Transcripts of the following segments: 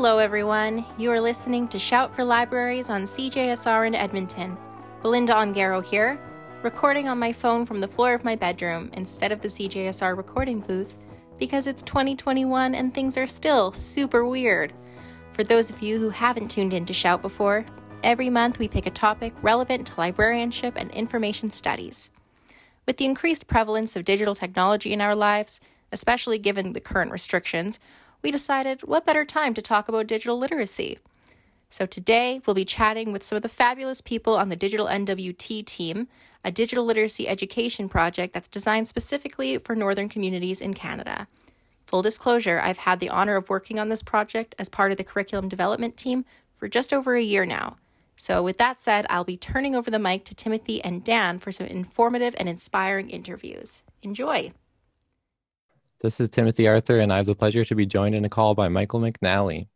Hello, everyone. You are listening to Shout for Libraries on CJSR in Edmonton. Belinda Ongaro here, recording on my phone from the floor of my bedroom instead of the CJSR recording booth because it's 2021 and things are still super weird. For those of you who haven't tuned in to Shout before, every month we pick a topic relevant to librarianship and information studies. With the increased prevalence of digital technology in our lives, especially given the current restrictions, we decided what better time to talk about digital literacy. So today we'll be chatting with some of the fabulous people on the Digital NWT team, a digital literacy education project that's designed specifically for northern communities in Canada. Full disclosure, I've had the honor of working on this project as part of the curriculum development team for just over a year now. So, with that said, I'll be turning over the mic to Timothy and Dan for some informative and inspiring interviews. Enjoy! This is Timothy Arthur, and I have the pleasure to be joined in a call by Michael McNally.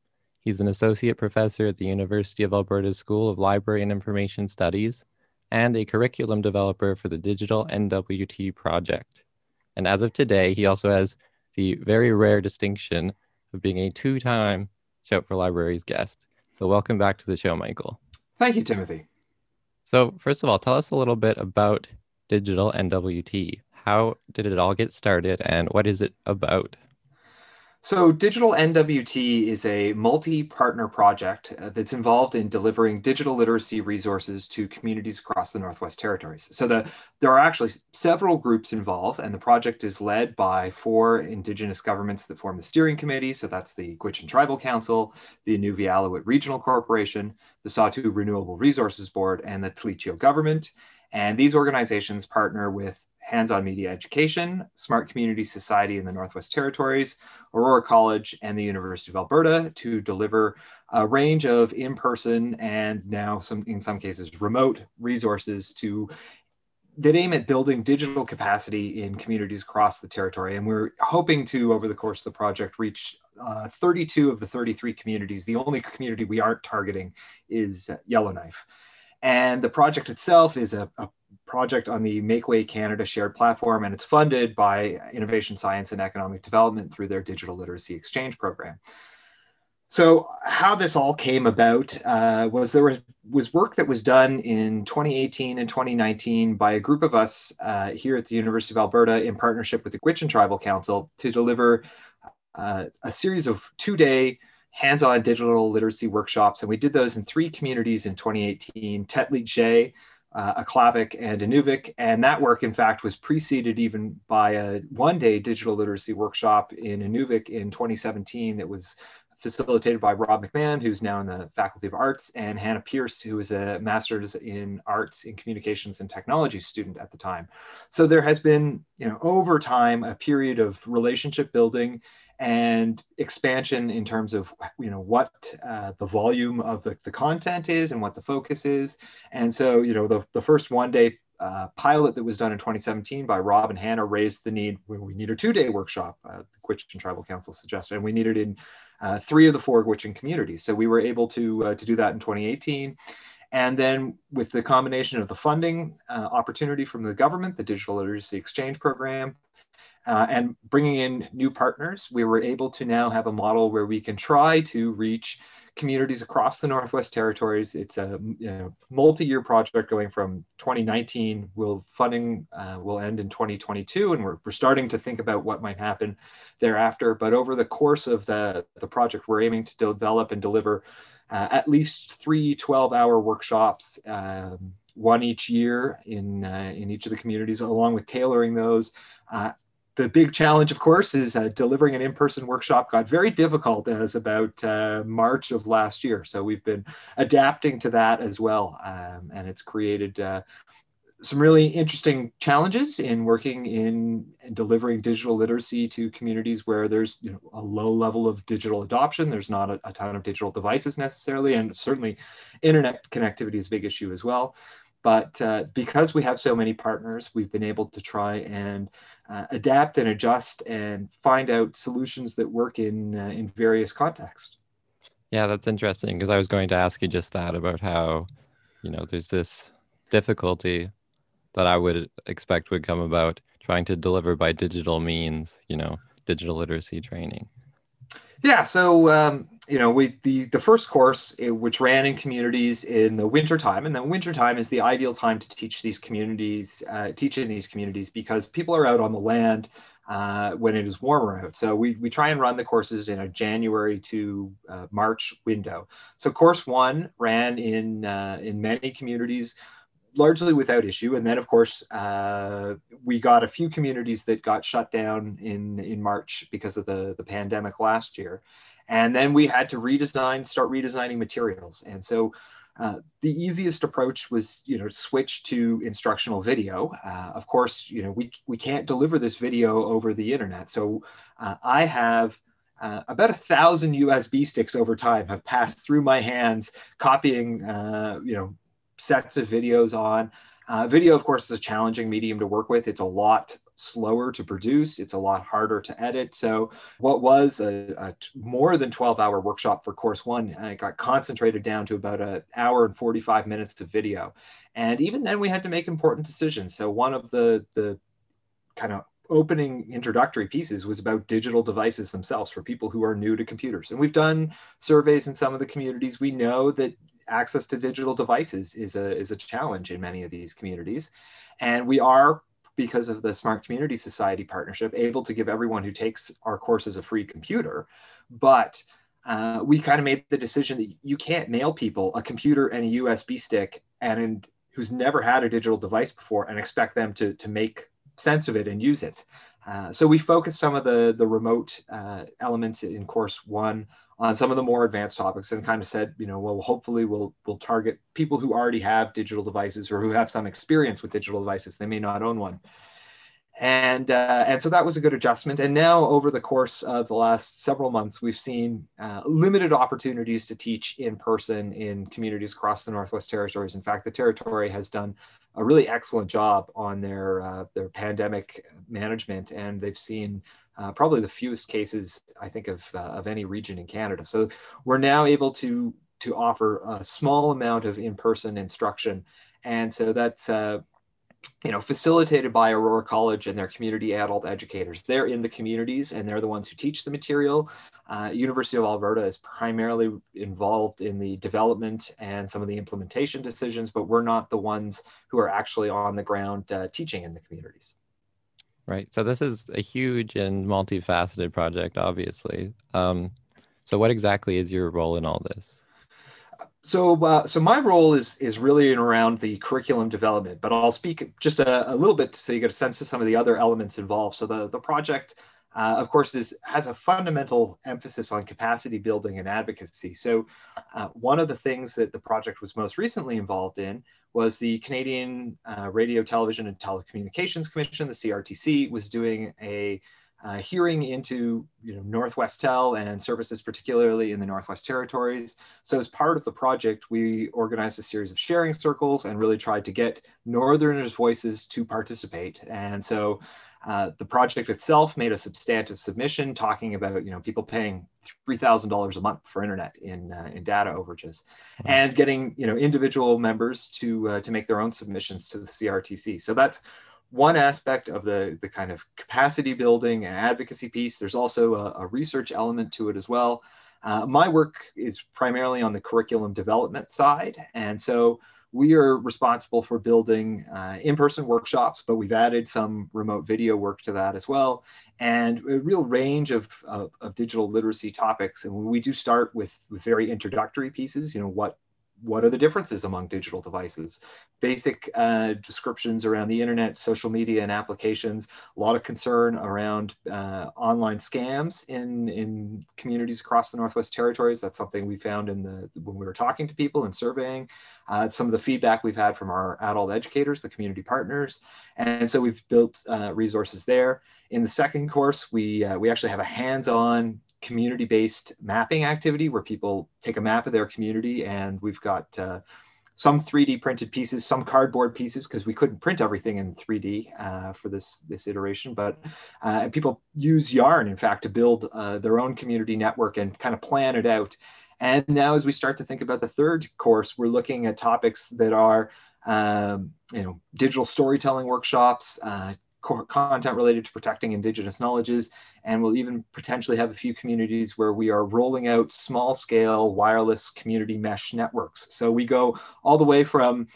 He's an associate professor at the University of Alberta School of Library and Information Studies and a curriculum developer for the Digital NWT project. And as of today, he also has the very rare distinction of being a two time Shout for Libraries guest. So, welcome back to the show, Michael. Thank you, Timothy. So, first of all, tell us a little bit about Digital NWT. How did it all get started and what is it about? So, Digital NWT is a multi partner project uh, that's involved in delivering digital literacy resources to communities across the Northwest Territories. So, the, there are actually several groups involved, and the project is led by four Indigenous governments that form the steering committee. So, that's the Gwich'in Tribal Council, the Inuvialuit Regional Corporation, the Sahtu Renewable Resources Board, and the Tlicho government. And these organizations partner with hands-on media education, Smart Community Society in the Northwest Territories, Aurora College, and the University of Alberta to deliver a range of in-person and now some in some cases remote resources to that aim at building digital capacity in communities across the territory. And we're hoping to, over the course of the project, reach uh, 32 of the 33 communities. The only community we aren't targeting is Yellowknife. And the project itself is a, a project on the Makeway Canada shared platform, and it's funded by Innovation Science and Economic Development through their Digital Literacy Exchange program. So, how this all came about uh, was there was, was work that was done in 2018 and 2019 by a group of us uh, here at the University of Alberta in partnership with the Gwich'in Tribal Council to deliver uh, a series of two day hands on digital literacy workshops. And we did those in three communities in 2018 Tetlit'zheh, uh, Aklavik and Inuvik. And that work, in fact, was preceded even by a one day digital literacy workshop in Inuvik in 2017 that was facilitated by Rob McMahon, who's now in the Faculty of Arts, and Hannah Pierce, who is a master's in arts in communications and technology student at the time. So there has been, you know, over time, a period of relationship building and expansion in terms of you know what uh, the volume of the, the content is and what the focus is. And so you know the, the first one day uh, pilot that was done in 2017 by Rob and Hannah raised the need we need a two-day workshop uh, the Gwich'in Tribal Council suggested and we needed in uh, three of the four Gwich'in communities. So we were able to uh, to do that in 2018 and then with the combination of the funding uh, opportunity from the government the Digital Literacy Exchange Program uh, and bringing in new partners, we were able to now have a model where we can try to reach communities across the Northwest Territories. It's a you know, multi-year project going from 2019. Will funding uh, will end in 2022, and we're, we're starting to think about what might happen thereafter. But over the course of the, the project, we're aiming to develop and deliver uh, at least three 12-hour workshops. Um, one each year in uh, in each of the communities, along with tailoring those uh, the big challenge, of course, is uh, delivering an in-person workshop got very difficult as about uh, March of last year. So we've been adapting to that as well, um, and it's created uh, some really interesting challenges in working in, in, delivering digital literacy to communities where there's you know, a low level of digital adoption. There's not a, a ton of digital devices necessarily, and certainly internet connectivity is a big issue as well. But uh, because we have so many partners, we've been able to try and uh, adapt and adjust and find out solutions that work in uh, in various contexts. Yeah, that's interesting because I was going to ask you just that about how, you know, there's this difficulty that I would expect would come about trying to deliver by digital means, you know, digital literacy training. Yeah, so um, you know, we the the first course eh, which ran in communities in the winter time, and then winter time is the ideal time to teach these communities, uh, teach in these communities because people are out on the land uh, when it is warmer out. So we we try and run the courses in a January to uh, March window. So course one ran in uh, in many communities largely without issue. And then, of course, uh, we got a few communities that got shut down in in March because of the the pandemic last year, and then we had to redesign, start redesigning materials. And so, uh, the easiest approach was, you know, switch to instructional video. Uh, of course, you know, we we can't deliver this video over the internet. So, uh, I have. Uh, about a thousand USB sticks over time have passed through my hands, copying, uh, you know, sets of videos on. Uh, video, of course, is a challenging medium to work with. It's a lot slower to produce. It's a lot harder to edit. So what was a, a more than 12 hour workshop for course one, I got concentrated down to about an hour and 45 minutes of video. And even then we had to make important decisions. So one of the, the kind of opening introductory pieces was about digital devices themselves for people who are new to computers. And we've done surveys in some of the communities. We know that access to digital devices is a, is a challenge in many of these communities. And we are, because of the Smart Community Society partnership, able to give everyone who takes our courses a free computer. But uh, we kind of made the decision that you can't mail people a computer and a USB stick and, and who's never had a digital device before and expect them to, to make sense of it and use it. Uh, so we focused some of the, the remote uh, elements in course one on some of the more advanced topics and kind of said, you know, well, hopefully we'll we'll target people who already have digital devices or who have some experience with digital devices. They may not own one. And uh, and so that was a good adjustment. And now over the course of the last several months, we've seen uh, limited opportunities to teach in person in communities across the Northwest Territories. In fact, the territory has done a really excellent job on their uh, their pandemic management, and they've seen uh, probably the fewest cases I think of uh, of any region in Canada. So we're now able to to offer a small amount of in-person instruction, and so that's uh, you know facilitated by Aurora College and their community adult educators. They're in the communities and they're the ones who teach the material. Uh, University of Alberta is primarily involved in the development and some of the implementation decisions, but we're not the ones who are actually on the ground uh, teaching in the communities. Right. So this is a huge and multifaceted project, obviously. Um, so what exactly is your role in all this? So, uh, so my role is is really around the curriculum development, but I'll speak just a, a, little bit so you get a sense of some of the other elements involved. So the the project, uh, of course, is has a fundamental emphasis on capacity building and advocacy. So, uh, one of the things that the project was most recently involved in was the Canadian uh, Radio, Television, and Telecommunications Commission, the CRTC, was doing a uh, hearing into you know, Northwestel and services, particularly in the Northwest Territories. So as part of the project, we organized a series of sharing circles and really tried to get Northerners' voices to participate. And so uh, the project itself made a substantive submission talking about you know people paying three thousand dollars a month for internet in uh, in data overages, mm-hmm. and getting you know individual members to uh, to make their own submissions to the CRTC. So that's one aspect of the the kind of capacity building and advocacy piece. There's also a, a research element to it as well. Uh, my work is primarily on the curriculum development side, and so we are responsible for building uh, in-person workshops, but we've added some remote video work to that as well, and a real range of, of, of digital literacy topics. And we do start with, with very introductory pieces, you know, what what are the differences among digital devices? Basic uh, descriptions around the internet, social media, and applications. A lot of concern around uh, online scams in in communities across the Northwest Territories. That's something we found in the when we were talking to people and surveying. Uh, some of the feedback we've had from our adult educators, the community partners, and so we've built uh, resources there. In the second course, we uh, we actually have a hands-on community-based mapping activity where people take a map of their community and we've got uh, some 3D printed pieces, some cardboard pieces, because we couldn't print everything in 3D uh, for this, this iteration. But uh, people use Yarn, in fact, to build uh, their own community network and kind of plan it out. And now, as we start to think about the third course, we're looking at topics that are, um, you know, digital storytelling workshops, uh, content related to protecting indigenous knowledges and we'll even potentially have a few communities where we are rolling out small scale wireless community mesh networks so we go all the way from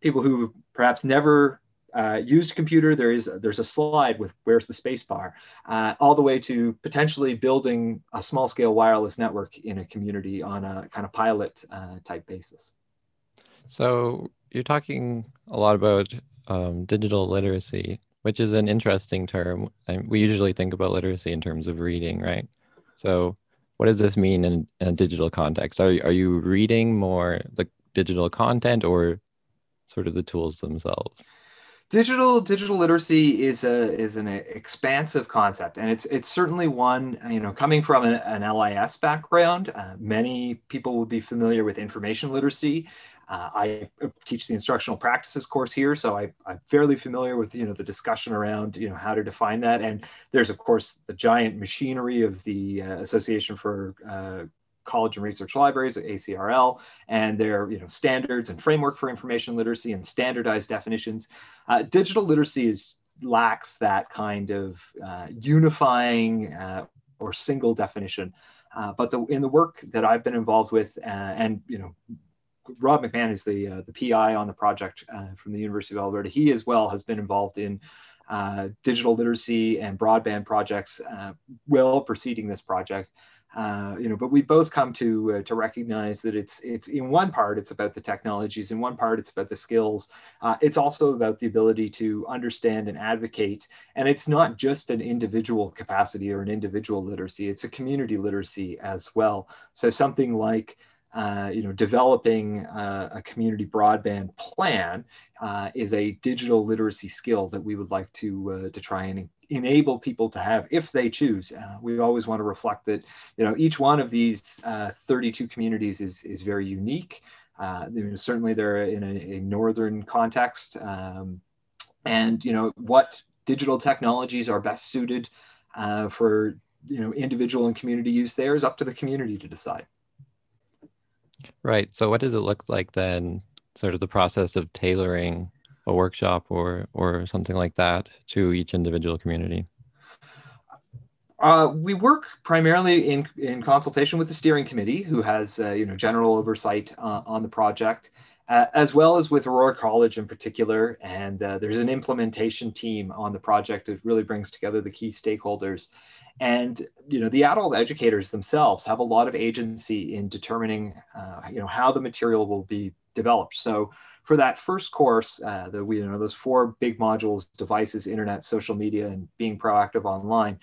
people who perhaps never uh, used computer, there is there's a slide with where's the space bar, uh, all the way to potentially building a small scale wireless network in a community on a kind of pilot uh, type basis. So you're talking a lot about um, digital literacy, which is an interesting term. We usually think about literacy in terms of reading, right? So what does this mean in, in a digital context? Are, are you reading more the digital content or sort of the tools themselves? digital digital literacy is a is an expansive concept and it's it's certainly one you know coming from a, an lis background uh, many people would be familiar with information literacy uh, i teach the instructional practices course here so I, i'm fairly familiar with you know the discussion around you know how to define that and there's of course the giant machinery of the uh, association for uh, college and research libraries ACRL and their you know, standards and framework for information literacy and standardized definitions. Uh, digital literacy is, lacks that kind of uh, unifying uh, or single definition. But the, in the work that I've been involved with, and you know, Rob McMahon is the uh, the PI on the project from the University of Alberta. He as well has been involved in uh, digital literacy and broadband projects uh, well preceding this project. Uh, you know, but we both come to uh, to recognize that it's it's in one part it's about the technologies, in one part it's about the skills. Uh, it's also about the ability to understand and advocate, and it's not just an individual capacity or an individual literacy; it's a community literacy as well. So something like uh, you know, developing uh, a community broadband plan uh, is a digital literacy skill that we would like to uh, to try and enable people to have if they choose. Uh, we always want to reflect that you know each one of these 32 communities is is very unique. certainly, they're in a, a northern context, um, and you know what digital technologies are best suited for you know individual and community use. There is up to the community to decide. Right. So what does it look like then, sort of the process of tailoring a workshop or or something like that to each individual community? Uh, we work primarily in, in consultation with the steering committee, who has uh, you know general oversight uh, on the project, uh, as well as with Aurora College in particular. And uh, there's an implementation team on the project. that really brings together the key stakeholders and you know the adult educators themselves have a lot of agency in determining uh, you know how the material will be developed. So for that first course uh, the you know those four big modules devices internet social media and being proactive online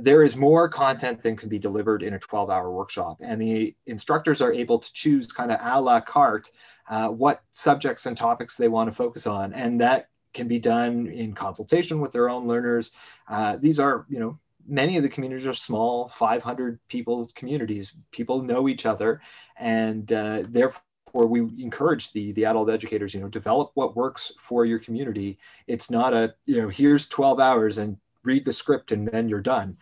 there is more content than can be delivered in a 12 hour workshop. And the instructors are able to choose kind of a la carte uh, what subjects and topics they want to focus on. And that can be done in consultation with their own learners. Uh, these are you know many of the communities are small 500 people communities people know each other and uh, therefore we encourage the the adult educators you know develop what works for your community. It's not a you know here's 12 hours and read the script and then you're done.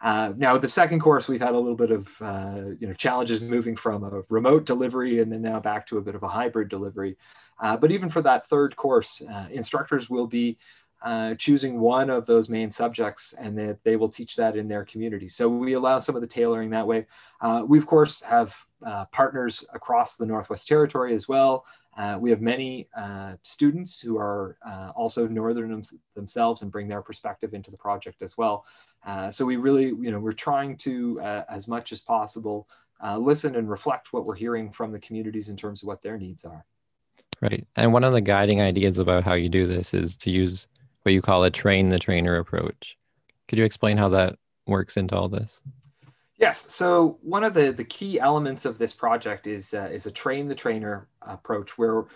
Uh, now the second course we've had a little bit of uh, you know challenges moving from a remote delivery and then now back to a bit of a hybrid delivery. Uh, but even for that third course uh, instructors will be uh, choosing one of those main subjects and that they will teach that in their community. So we allow some of the tailoring that way. Uh, we of course have uh, partners across the Northwest Territory as well. Uh, we have many uh, students who are also Northern themselves and bring their perspective into the project as well. so we really, you know, we're trying to, as much as possible, listen and reflect what we're hearing from the communities in terms of what their needs are. Right. And one of the guiding ideas about how you do this is to use what you call a train the trainer approach. Could you explain how that works into all this? Yes. So one of the, the key elements of this project is uh, is a train the trainer approach, where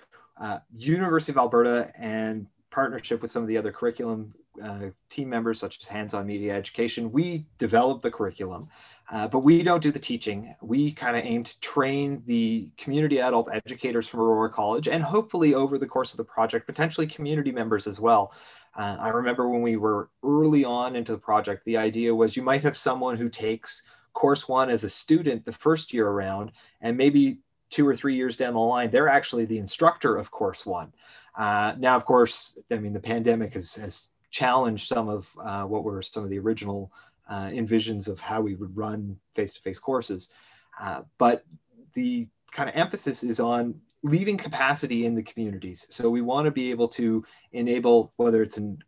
uh, University of Alberta and partnership with some of the other curriculum uh, team members, such as Hands On Media Education, we develop the curriculum, uh, but we don't do the teaching. We kind of aim to train the community adult educators from Aurora College, and hopefully over the course of the project, potentially community members as well, uh, I remember when we were early on into the project, the idea was you might have someone who takes course one as a student the first year around, and maybe two or three years down the line, they're actually the instructor of course one. Uh, now, of course, I mean, the pandemic has, has challenge some of uh, what were some of the original uh, envisions of how we would run face-to-face courses. Uh, but the kind of emphasis is on leaving capacity in the communities. So we want to be able to enable whether it's an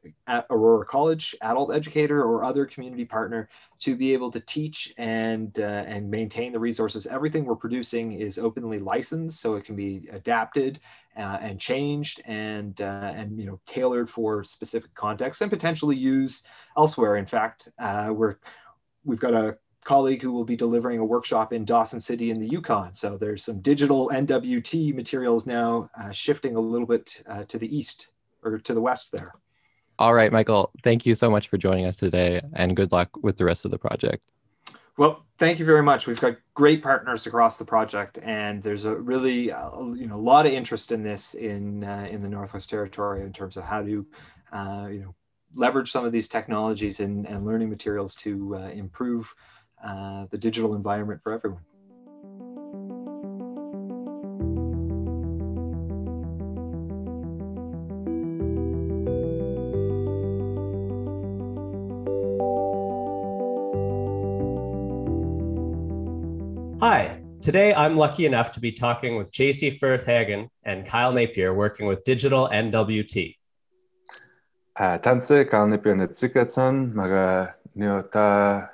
Aurora College adult educator or other community partner to be able to teach and uh, and maintain the resources. Everything we're producing is openly licensed, so it can be adapted uh, and changed and uh, and you know tailored for specific contexts and potentially used elsewhere. In fact, uh, we're we've got a colleague who will be delivering a workshop in Dawson City in the Yukon. So there's some digital NWT materials now uh, shifting a little bit uh, to the east or to the west there. All right, Michael, thank you so much for joining us today and good luck with the rest of the project. Well, thank you very much. We've got great partners across the project, and there's a really, uh, you know, a lot of interest in this in uh, in the Northwest Territory in terms of how to, uh, you know, leverage some of these technologies and, and learning materials to uh, improve uh, the digital environment for everyone. Hi, today I'm lucky enough to be talking with JC Firth Hagen and Kyle Napier working with Digital NWT. Uh, Tanse, Kyle Napier Nitsikatsan, Maga Niota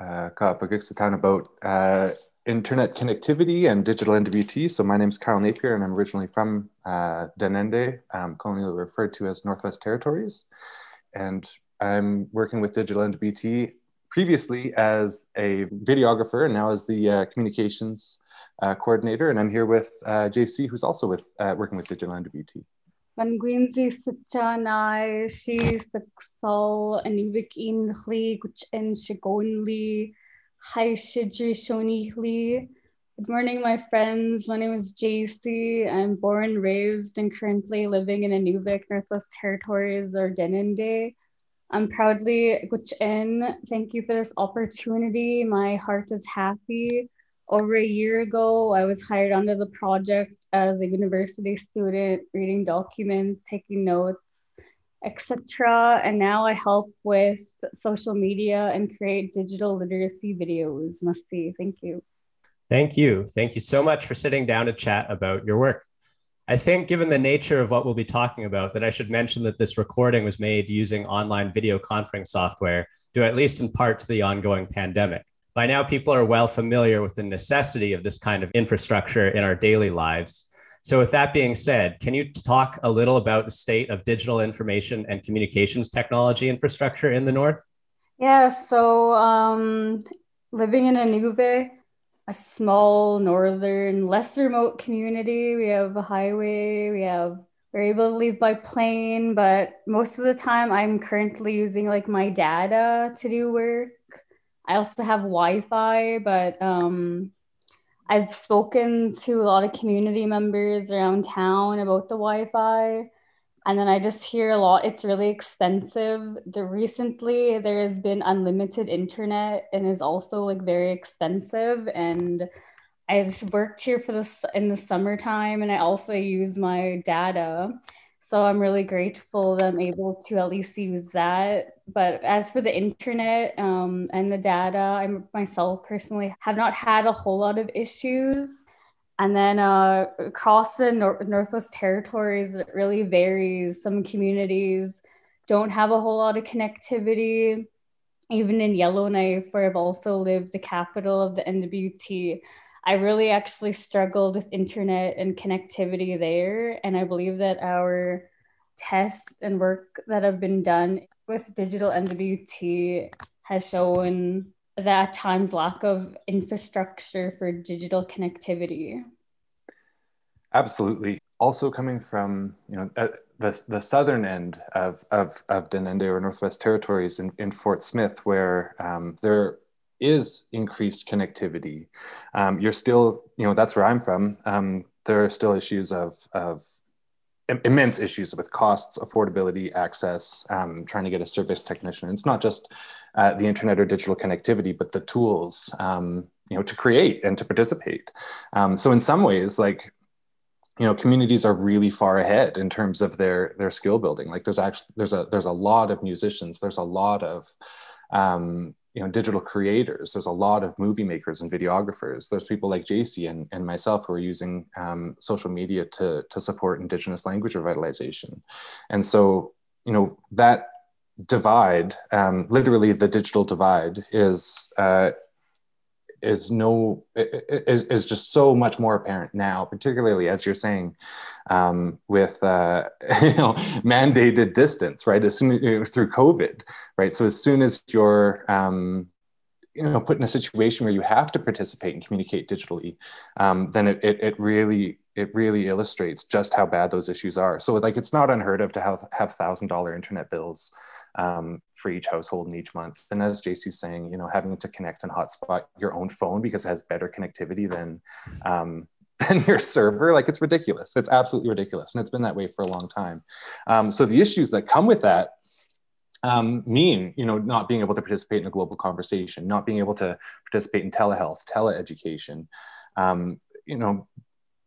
uh, Kapagixatan about uh, internet connectivity and digital NWT. So my name is Kyle Napier and I'm originally from uh, Denendeh, um, colonially referred to as Northwest Territories. And I'm working with digital NWT previously as a videographer and now as the uh, communications uh, coordinator. And I'm here with uh, JC, who's also with uh, working with digital NWT. Sutjanai, she Hli, Shigonli, Shidri Shoni Hli. Good morning, my friends. My name is JC. I'm born, raised, and currently living in Inuvik, Northwest Territories, or Denendeh. I'm proudly Gwich'in. Thank you for this opportunity. My heart is happy. Over a year ago, I was hired onto the project as a university student, reading documents, taking notes, etc. And now I help with social media and create digital literacy videos. Must see. Thank you. Thank you. Thank you so much for sitting down to chat about your work. I think, given the nature of what we'll be talking about, that I should mention that this recording was made using online video conferencing software, due at least in part to the ongoing pandemic. By now, people are well familiar with the necessity of this kind of infrastructure in our daily lives. So, with that being said, can you talk a little about the state of digital information and communications technology infrastructure in the North? Yeah, so um, living in Inuvik, a small northern, less remote community, we have a highway, we have we're able to leave by plane, but most of the time I'm currently using like my data to do work. I also have Wi-Fi, but um, I've spoken to a lot of community members around town about the Wi-Fi, and then I just hear a lot. It's really expensive. The recently there has been unlimited internet and is also like very expensive. And I've worked here for this in the summertime, and I also use my data. So I'm really grateful that I'm able to at least use that. But as for the internet um, and the data, I myself personally have not had a whole lot of issues. And then uh, across the Nor- Northwest Territories, it really varies. Some communities don't have a whole lot of connectivity. Even in Yellowknife, where I've also lived, the capital of the NWT, I really actually struggled with internet and connectivity there. And I believe that our tests and work that have been done with digital NWT has shown that times lack of infrastructure for digital connectivity. Absolutely. Also coming from, you know, uh, the, the southern end of, of, of Denendeh or Northwest Territories in, in Fort Smith, where um, there is increased connectivity. Um, you're still, you know, that's where I'm from. Um, there are still issues of, of immense issues with costs, affordability, access, um, trying to get a service technician. It's not just uh, the internet or digital connectivity, but the tools, um, you know, to create and to participate. Um, so in some ways, like you know communities are really far ahead in terms of their their skill building like there's actually there's a there's a lot of musicians there's a lot of um, you know digital creators. There's a lot of movie makers and videographers. There's people like jc and, and myself who are using um, social media to, to support indigenous language revitalization. And so you know that divide um, literally the digital divide is uh, is no is, is just so much more apparent now particularly as you're saying um, with uh, you know mandated distance right? As soon through covid right? So as soon as you're um, you know put in a situation where you have to participate and communicate digitally um, then it, it, it really it really illustrates just how bad those issues are. So like it's not unheard of to have have thousand dollar internet bills um, for each household in each month. And as JC's saying, you know, having to connect and hotspot your own phone because it has better connectivity than um, than your server, like it's ridiculous. It's absolutely ridiculous, and it's been that way for a long time. Um, so the issues that come with that um, mean, you know, not being able to participate in a global conversation, not being able to participate in telehealth, teleeducation. Um, you know,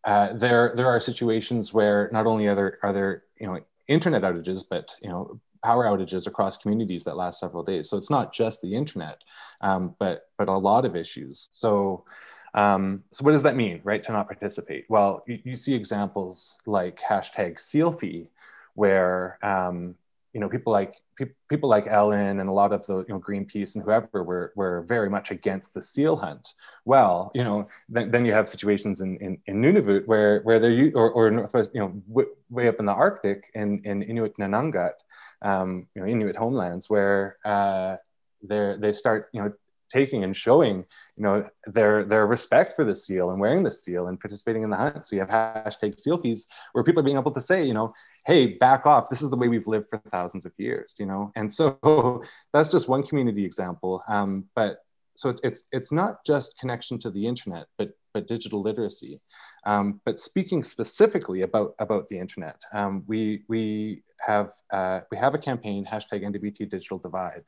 uh, there there are situations where not only are there are there you know internet outages, but you know power outages across communities that last several days. So it's not just the internet, um, but but a lot of issues. So um, so what does that mean, right? To not participate? Well, you, you see examples like hashtag Sealfie, where um, you know people like pe- people like Ellen and a lot of the you know Greenpeace and whoever were were very much against the seal hunt. Well, you know then, then you have situations in, in, in Nunavut where where they're or, or northwest you know w- way up in the Arctic in in Inuit Nunangat um, you know, Inuit homelands where uh, they they start, you know, taking and showing, you know, their their respect for the seal and wearing the seal and participating in the hunt. So you have hashtag sealfies where people are being able to say, you know, hey, back off. This is the way we've lived for thousands of years, you know. And so that's just one community example. Um, but so it's it's it's not just connection to the internet, but but digital literacy. Um, but speaking specifically about, about the internet, um, we, we, have, uh, we have a campaign, hashtag NWT Digital Divide,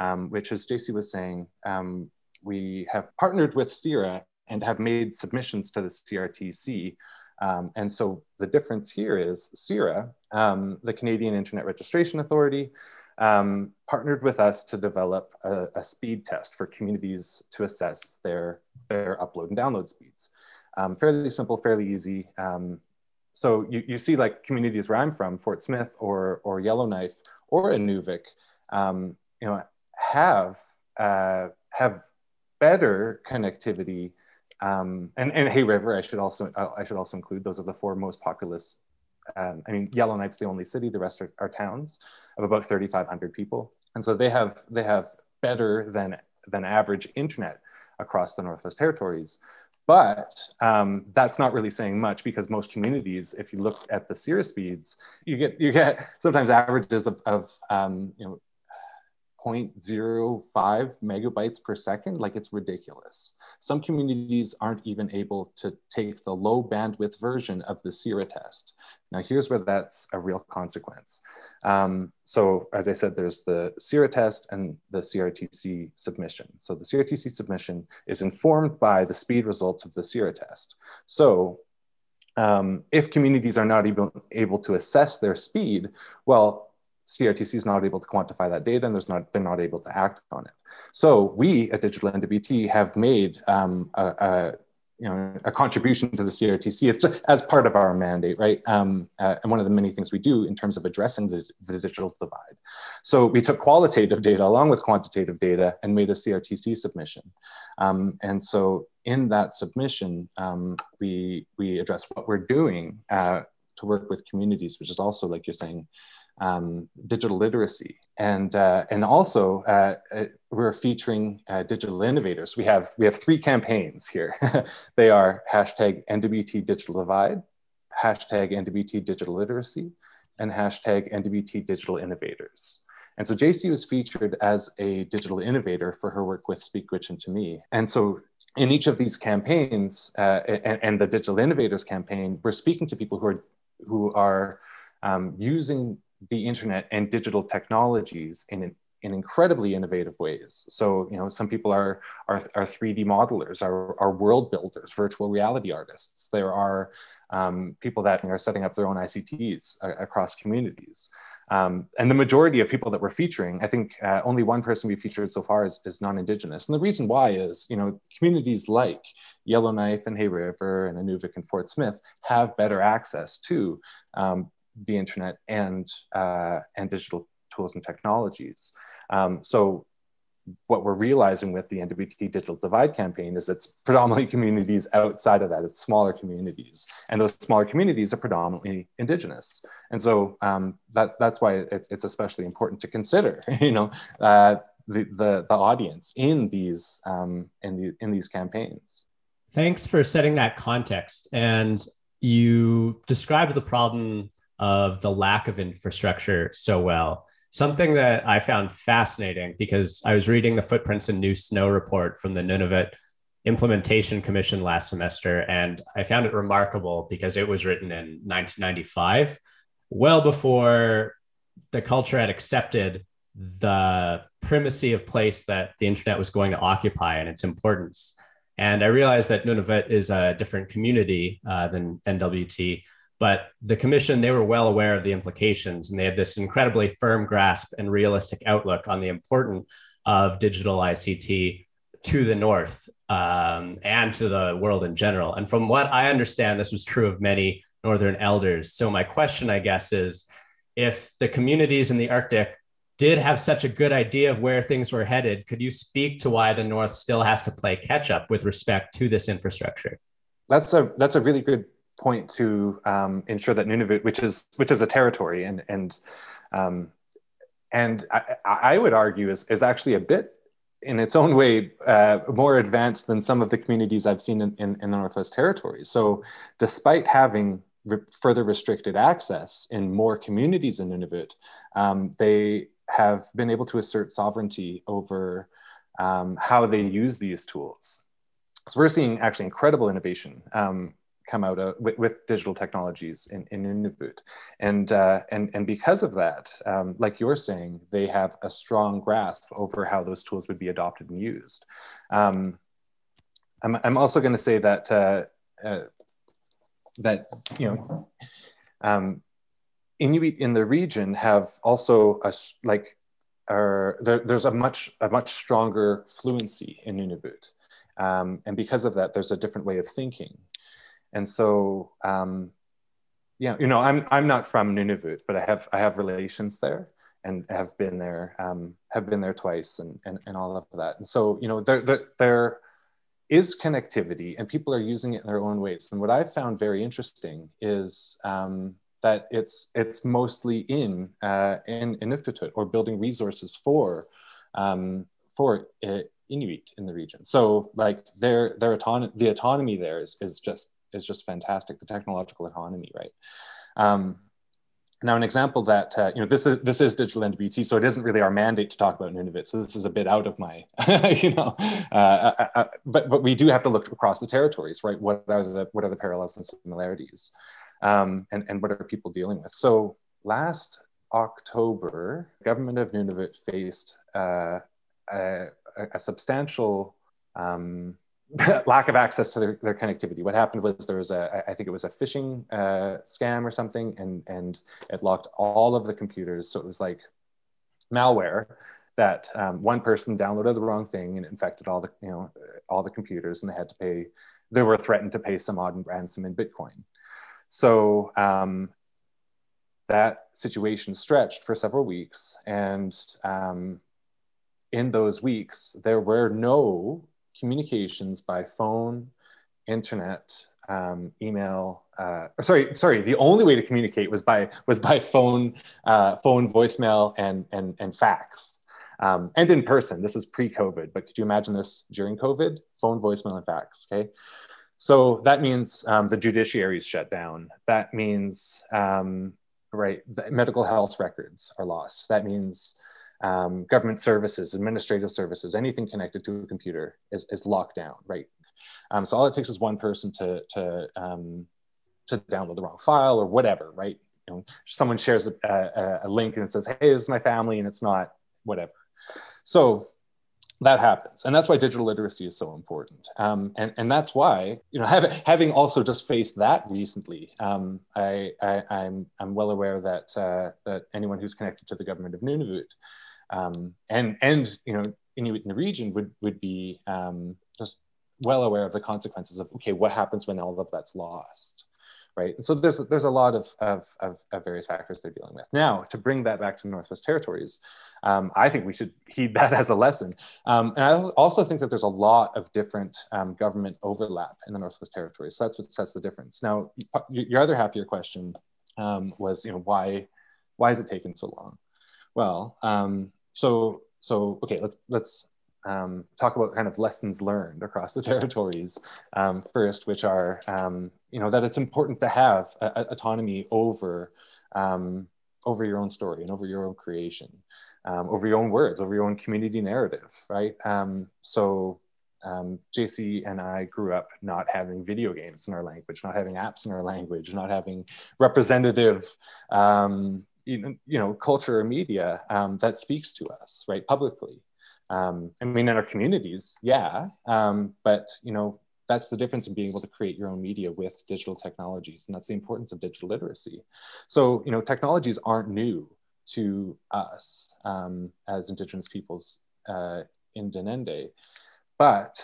um, which as JC was saying, um, we have partnered with CIRA and have made submissions to the CRTC. Um, and so the difference here is CIRA, um, the Canadian Internet Registration Authority, um, partnered with us to develop a, a, speed test for communities to assess their, their upload and download speeds. Um, fairly simple, fairly easy. So you, you see like communities where I'm from, Fort Smith or, or Yellowknife or Inuvik, you know, have, uh, have better connectivity um, and, and Hay River, I should also I should also include. Those are the four most populous um, I mean, Yellowknife's the only city. The rest are, are towns of about 3,500 people, and so they have they have better than than average internet across the Northwest Territories. But um, that's not really saying much because most communities, if you look at the CIRA speeds, you get you get sometimes averages of, of um, you know 0.05 megabytes per second, like it's ridiculous. Some communities aren't even able to take the low bandwidth version of the CIRA test. Now here's where that's a real consequence. Um, so as I said, there's the CIRA test and the CRTC submission. So the CRTC submission is informed by the speed results of the CIRA test. So um, if communities are not even able to assess their speed, well, CRTC is not able to quantify that data and there's not, they're not able to act on it. So we at Digital NWT have made um, a, a, you know, a contribution to the CRTC. It's as part of our mandate, right? Um, uh, and one of the many things we do in terms of addressing the, the, digital divide. So we took qualitative data along with quantitative data and made a CRTC submission. Um, and so in that submission, um, we, we address what we're doing uh, to work with communities, which is also, like you're saying, um, digital literacy. And, uh, and also, uh, uh we're featuring uh, digital innovators. We have, we have three campaigns here. they are hashtag NWT Digital Divide, hashtag NWT Digital Literacy, and hashtag NWT Digital Innovators. And so JC was featured as a digital innovator for her work with Speak Gwich'in to Me. And so in each of these campaigns uh, and, and, the Digital Innovators campaign, we're speaking to people who are, who are um, using the internet and digital technologies in an in incredibly innovative ways. So, you know, some people are are, are 3D modelers, are, are world builders, virtual reality artists. There are um, people that are setting up their own ICTs uh, across communities. Um, and the majority of people that we're featuring, I think uh, only one person we featured so far is, is non-Indigenous. And the reason why is, you know, communities like Yellowknife and Hay River and Inuvik and Fort Smith have better access to um, the internet and, uh, and digital tools and technologies. Um, so what we're realizing with the NWT Digital Divide campaign is it's predominantly communities outside of that. It's smaller communities, and those smaller communities are predominantly Indigenous. And so um, that's that's why it's, it's especially important to consider, you know, uh, the, the the audience in these um, in the in these campaigns. Thanks for setting that context. And you described the problem of the lack of infrastructure so well. Something that I found fascinating because I was reading the Footprints in New Snow report from the Nunavut Implementation Commission last semester, and I found it remarkable because it was written in 1995, well before the culture had accepted the primacy of place that the internet was going to occupy and its importance. And I realized that Nunavut is a different community uh, than NWT, but the commission, they were well aware of the implications and they had this incredibly firm grasp and realistic outlook on the importance of digital ICT to the North um, and to the world in general. And from what I understand, this was true of many Northern elders. So, my question, I guess, is if the communities in the Arctic did have such a good idea of where things were headed, could you speak to why the North still has to play catch up with respect to this infrastructure? That's a that's a really good point to um, ensure that Nunavut, which is which is a territory, and and um, and I, I, would argue is is actually a bit in its own way uh, more advanced than some of the communities I've seen in, in, in the Northwest Territories. So, despite having re- further restricted access in more communities in Nunavut, um, they have been able to assert sovereignty over um, how they use these tools. So we're seeing actually incredible innovation um, come out uh, with, with, digital technologies in, in Nunavut. And, uh, and, and because of that, um, like you're saying, they have a strong grasp over how those tools would be adopted and used. Um, I'm, I'm also going to say that, uh, uh, that you know, um, Inuit in the region have also a, like, are, there, there's a much, a much stronger fluency in Nunavut. Um, and because of that, there's a different way of thinking. And so, um, yeah, you know, I'm I'm not from Nunavut, but I have I have relations there and have been there, um, have been there twice, and, and and all of that. And so, you know, there there, there is connectivity, and people are using it in their own ways. And what I've found very interesting is um, that it's it's mostly in uh, in Inuktitut or building resources for um, for uh, Inuit in the region. So like their their autonomy the autonomy there is, is just is just fantastic. The technological autonomy, right? Um, now, an example that uh, you know this is this is digital NWT, so it isn't really our mandate to talk about Nunavut. So this is a bit out of my, you know, uh, uh, uh, but but we do have to look across the territories, right? What are the what are the parallels and similarities, um, and and what are people dealing with? So last October, government of Nunavut faced uh, a, a, substantial um, lack of access to their, their connectivity. What happened was there was a, I think it was a phishing uh, scam or something, and, and it locked all of the computers. So it was like malware that um, one person downloaded the wrong thing and infected all the, you know, all the computers, and they had to pay, they were threatened to pay some odd ransom in Bitcoin. So um, that situation stretched for several weeks, and um, in those weeks, there were no communications by phone, internet, um, email. Uh, sorry, sorry. The only way to communicate was by was by phone, uh, phone, voicemail, and and and fax, um, and in person. This is pre-COVID, but could you imagine this during COVID? Phone, voicemail, and fax. Okay, so that means um, the judiciary is shut down. That means um, right, medical health records are lost. That means um, government services, administrative services, anything connected to a computer is, is locked down, right? Um, so all it takes is one person to, to, um, to download the wrong file or whatever, right? You know, someone shares a, a, a, link and it says, hey, this is my family, and it's not whatever. So that happens and that's why digital literacy is so important um, and, and that's why you know having, having also just faced that recently um, I, I, am I'm, I'm well aware that uh, that anyone who's connected to the government of nunavut um, and and you know inuit in the region would would be um, just well aware of the consequences of okay what happens when all of that's lost right? And so there's there's a lot of, of, of, of, various factors they're dealing with. Now, to bring that back to Northwest Territories, um, I think we should heed that as a lesson. Um, and I also think that there's a lot of different um, government overlap in the Northwest Territories. So that's what sets the difference. Now, your other half of your question um, was, you know, why why is it taking so long? Well, um, so so okay, let's let's um, talk about kind of lessons learned across the territories um, first, which are, um, you know, that it's important to have a, a autonomy over, um, over your own story and over your own creation, um, over your own words, over your own community narrative, right? Um, so JC and I grew up not having video games in our language, not having apps in our language, not having representative, you know, culture or media that speaks to us, right, publicly. Um, I mean, in our communities, yeah, um, but you know, that's the difference in being able to create your own media with digital technologies, and that's the importance of digital literacy. So, you know, technologies aren't new to us um, as Indigenous peoples uh, in Denendeh, but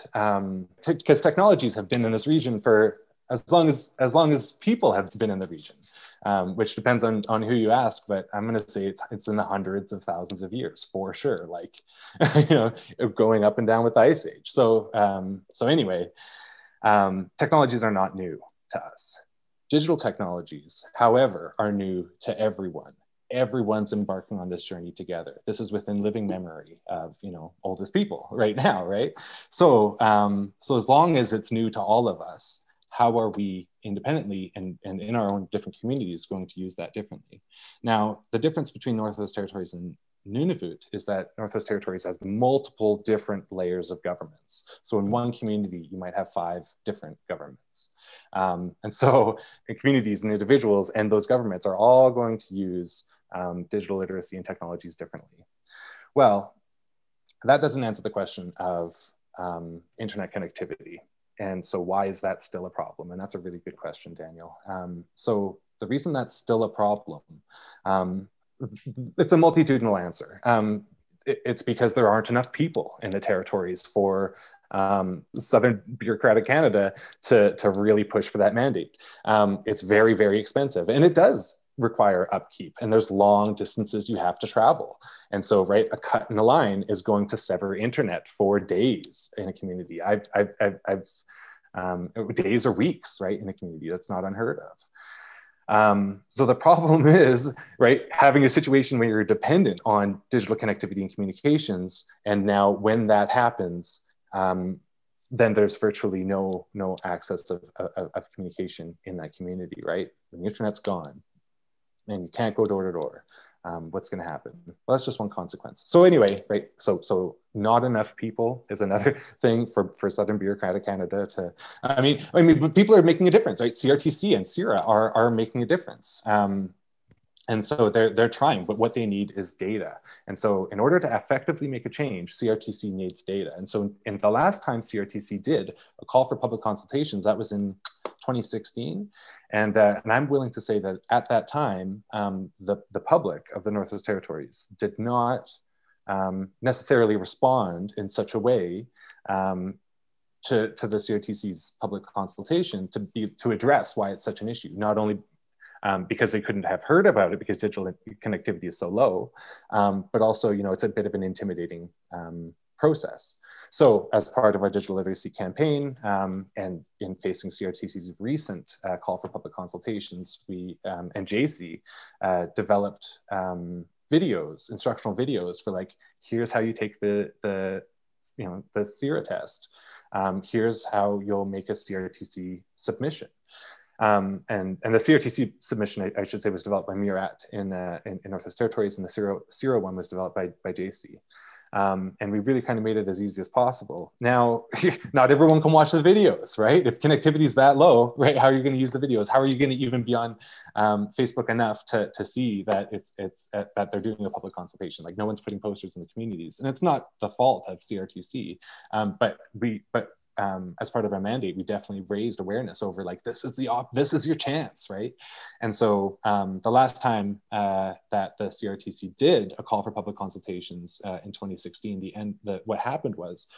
because um, technologies have been in this region for as long as as long as people have been in the region um, which depends on, on who you ask, but I'm going to say it's, it's in the hundreds of thousands of years for sure, like, you know, going up and down with the ice age. So, um, so anyway, um, technologies are not new to us. Digital technologies, however, are new to everyone. Everyone's embarking on this journey together. This is within living memory of, you know, oldest people right now, right? So, um, so as long as it's new to all of us, how are we independently and, and in our own different communities going to use that differently? Now, the difference between Northwest Territories and Nunavut is that Northwest Territories has multiple different layers of governments. So in one community, you might have five different governments. Um, and so communities and individuals and those governments are all going to use um, digital literacy and technologies differently. Well, that doesn't answer the question of um, internet connectivity and so, why is that still a problem? And that's a really good question, Daniel. Um, so, the reason that's still a problem, um, it's a multitudinal answer. Um, it, it's because there aren't enough people in the territories for um, Southern bureaucratic Canada to, to really push for that mandate. Um, it's very, very expensive, and it does require upkeep and there's long distances you have to travel. And so right a cut in the line is going to sever internet for days in a community. I've i've i've, I've um, days or weeks right in a community that's not unheard of. Um, so the problem is right having a situation where you're dependent on digital connectivity and communications and now when that happens um, then there's virtually no no access of, of, of communication in that community right? When the internet's gone and you can't go door to door. Um, what's going to happen? Well, that's just one consequence. So anyway, right? So so not enough people is another thing for for Southern bureaucratic Canada to. I mean, I mean, people are making a difference, right? CRTC and CIRA are are making a difference. Um, and so they're, they're trying, but what they need is data. And so in order to effectively make a change, CRTC needs data. And so in, the last time CRTC did a call for public consultations, that was in 2016. And, uh, and I'm willing to say that at that time, um, the, the public of the Northwest Territories did not um, necessarily respond in such a way um, to, to the CRTC's public consultation to, be, to address why it's such an issue, not only um, because they couldn't have heard about it because digital connectivity is so low, um, but also, you know, it's a bit of an intimidating um, process. So as part of our digital literacy campaign um, and in facing CRTC's recent uh, call for public consultations, we um, and JC uh, developed um, videos, instructional videos for like, here's how you take the, the you know, the CIRA test. Um, here's how you'll make a CRTC submission. Um, and, and the CRTC submission, I, I, should say, was developed by MURAT in, uh, in, in Northwest Territories, and the CIRA, CIRA one was developed by, by JC. Um, and we really kind of made it as easy as possible. Now, not everyone can watch the videos, right? If connectivity is that low, right, how are you going to use the videos? How are you going to even be on um, Facebook enough to, to see that it's it's uh, that they're doing a public consultation? Like no one's putting posters in the communities, and it's not the fault of CRTC, um, but we but um, as part of our mandate, we definitely raised awareness over like this is the op- this is your chance, right? And so um, the last time uh, that the CRTC did a call for public consultations uh, in 2016, the end the, what happened was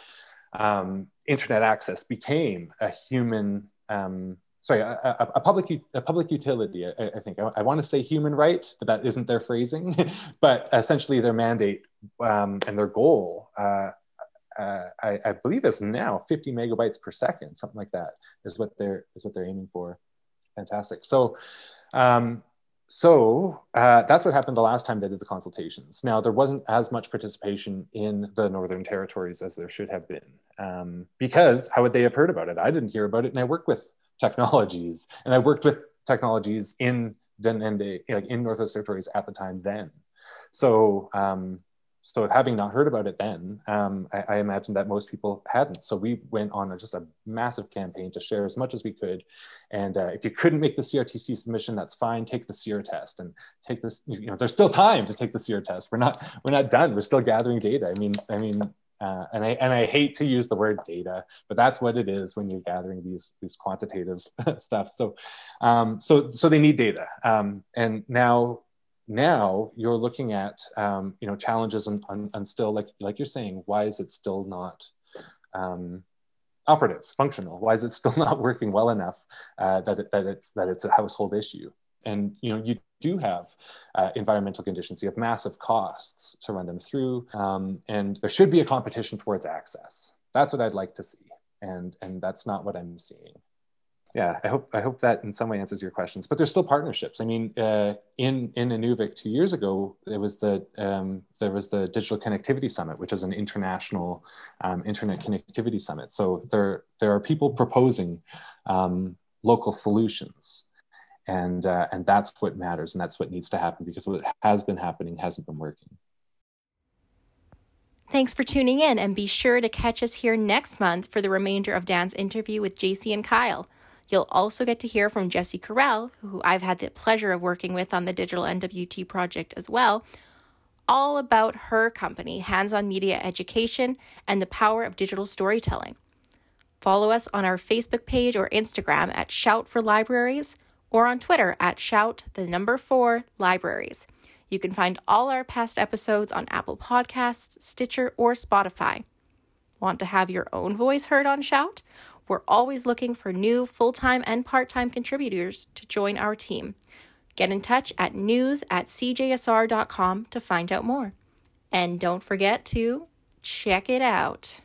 um, internet access became a human. Um, sorry, a, a, a, public a public utility. I, I think I, I want to say human right, but that isn't their phrasing. but essentially, their mandate um, and their goal uh, uh, I, I, believe it's now 50 megabytes per second, something like that is what they're is what they're aiming for. Fantastic. So, um, so uh, that's what happened the last time they did the consultations. Now there wasn't as much participation in the Northern Territories as there should have been, um, because how would they have heard about it? I didn't hear about it, and I worked with technologies, and I worked with technologies in then like in Northwest Territories at the time then. So um, so having not heard about it then, um, I, I, imagine that most people hadn't. So we went on a, just a massive campaign to share as much as we could. And uh, if you couldn't make the CRTC submission, that's fine. Take the CIRA test and take this. You know, there's still time to take the CIRA test. We're not we're not done. We're still gathering data. I mean, I mean, uh, and I and I hate to use the word data, but that's what it is when you're gathering these these quantitative stuff. So, um, so so they need data. Um, and now now you're looking at um, you know challenges and, and, and, still like like you're saying why is it still not um, operative functional? Why is it still not working well enough uh, that, it, that it's that it's a household issue? And you know you do have uh, environmental conditions. You have massive costs to run them through um, and there should be a competition towards access. That's what i'd like to see. And and that's not what i'm seeing yeah, I hope I hope that in some way answers your questions. But there's still partnerships. I mean, uh, in in Inuvik two years ago, there was the um, there was the Digital Connectivity Summit, which is an international um, internet connectivity summit. So there there are people proposing um, local solutions, and uh, and that's what matters, and that's what needs to happen because what has been happening hasn't been working. Thanks for tuning in, and be sure to catch us here next month for the remainder of Dan's interview with JC and Kyle. You'll also get to hear from Jessie Carell, who I've had the pleasure of working with on the Digital NWT project as well, all about her company, Hands on Media Education, and the power of digital storytelling. Follow us on our Facebook page or Instagram at Shout for Libraries or on Twitter at Shout the number four libraries. You can find all our past episodes on Apple Podcasts, Stitcher, or Spotify. Want to have your own voice heard on Shout? We're always looking for new full time and part time contributors to join our team. Get in touch at news at cjsr.com to find out more. And don't forget to check it out.